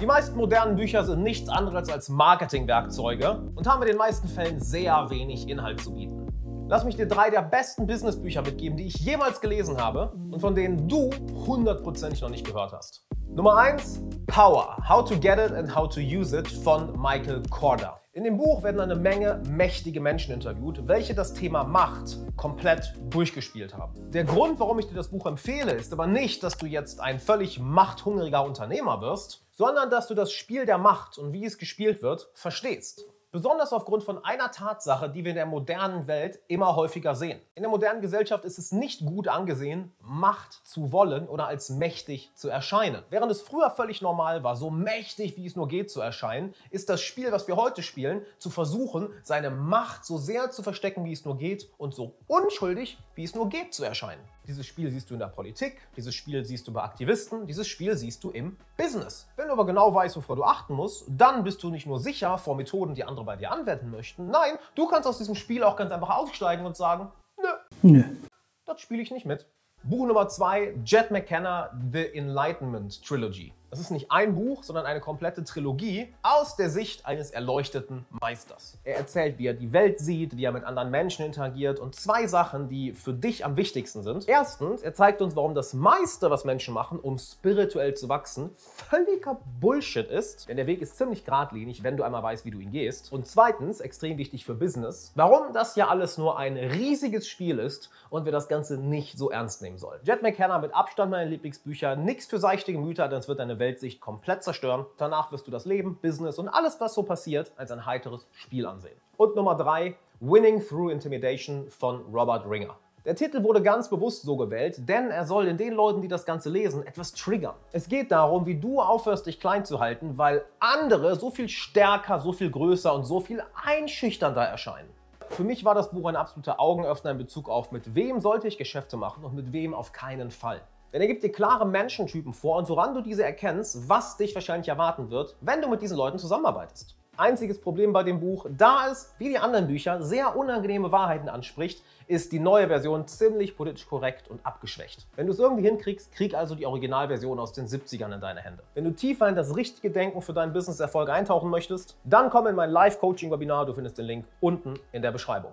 Die meisten modernen Bücher sind nichts anderes als Marketingwerkzeuge und haben in den meisten Fällen sehr wenig Inhalt zu bieten. Lass mich dir drei der besten Businessbücher mitgeben, die ich jemals gelesen habe und von denen du hundertprozentig noch nicht gehört hast. Nummer 1, Power, How to Get It and How to Use It von Michael Korda. In dem Buch werden eine Menge mächtige Menschen interviewt, welche das Thema Macht komplett durchgespielt haben. Der Grund, warum ich dir das Buch empfehle, ist aber nicht, dass du jetzt ein völlig machthungriger Unternehmer wirst, sondern dass du das Spiel der Macht und wie es gespielt wird, verstehst. Besonders aufgrund von einer Tatsache, die wir in der modernen Welt immer häufiger sehen. In der modernen Gesellschaft ist es nicht gut angesehen, Macht zu wollen oder als mächtig zu erscheinen. Während es früher völlig normal war, so mächtig wie es nur geht zu erscheinen, ist das Spiel, was wir heute spielen, zu versuchen, seine Macht so sehr zu verstecken, wie es nur geht und so unschuldig, wie es nur geht zu erscheinen. Dieses Spiel siehst du in der Politik, dieses Spiel siehst du bei Aktivisten, dieses Spiel siehst du im Business. Wenn du aber genau weißt, wovor du achten musst, dann bist du nicht nur sicher vor Methoden, die andere bei dir anwenden möchten. Nein, du kannst aus diesem Spiel auch ganz einfach aussteigen und sagen, nö, nö. das spiele ich nicht mit. Buch Nummer 2, Jet McKenna, The Enlightenment Trilogy. Das ist nicht ein Buch, sondern eine komplette Trilogie aus der Sicht eines erleuchteten Meisters. Er erzählt, wie er die Welt sieht, wie er mit anderen Menschen interagiert und zwei Sachen, die für dich am wichtigsten sind. Erstens, er zeigt uns, warum das meiste, was Menschen machen, um spirituell zu wachsen, völliger Bullshit ist. Denn der Weg ist ziemlich geradlinig, wenn du einmal weißt, wie du ihn gehst. Und zweitens, extrem wichtig für Business, warum das ja alles nur ein riesiges Spiel ist und wir das Ganze nicht so ernst nehmen sollen. Jet McKenna mit Abstand meine Lieblingsbücher, nichts für seichte Gemüter, denn es wird deine Weltsicht komplett zerstören. Danach wirst du das Leben, Business und alles, was so passiert, als ein heiteres Spiel ansehen. Und Nummer 3, Winning Through Intimidation von Robert Ringer. Der Titel wurde ganz bewusst so gewählt, denn er soll in den Leuten, die das Ganze lesen, etwas triggern. Es geht darum, wie du aufhörst, dich klein zu halten, weil andere so viel stärker, so viel größer und so viel einschüchternder erscheinen. Für mich war das Buch ein absoluter Augenöffner in Bezug auf, mit wem sollte ich Geschäfte machen und mit wem auf keinen Fall. Denn er gibt dir klare Menschentypen vor und woran du diese erkennst, was dich wahrscheinlich erwarten wird, wenn du mit diesen Leuten zusammenarbeitest. Einziges Problem bei dem Buch, da es, wie die anderen Bücher, sehr unangenehme Wahrheiten anspricht, ist die neue Version ziemlich politisch korrekt und abgeschwächt. Wenn du es irgendwie hinkriegst, krieg also die Originalversion aus den 70ern in deine Hände. Wenn du tiefer in das richtige Denken für deinen Business-Erfolg eintauchen möchtest, dann komm in mein Live-Coaching-Webinar. Du findest den Link unten in der Beschreibung.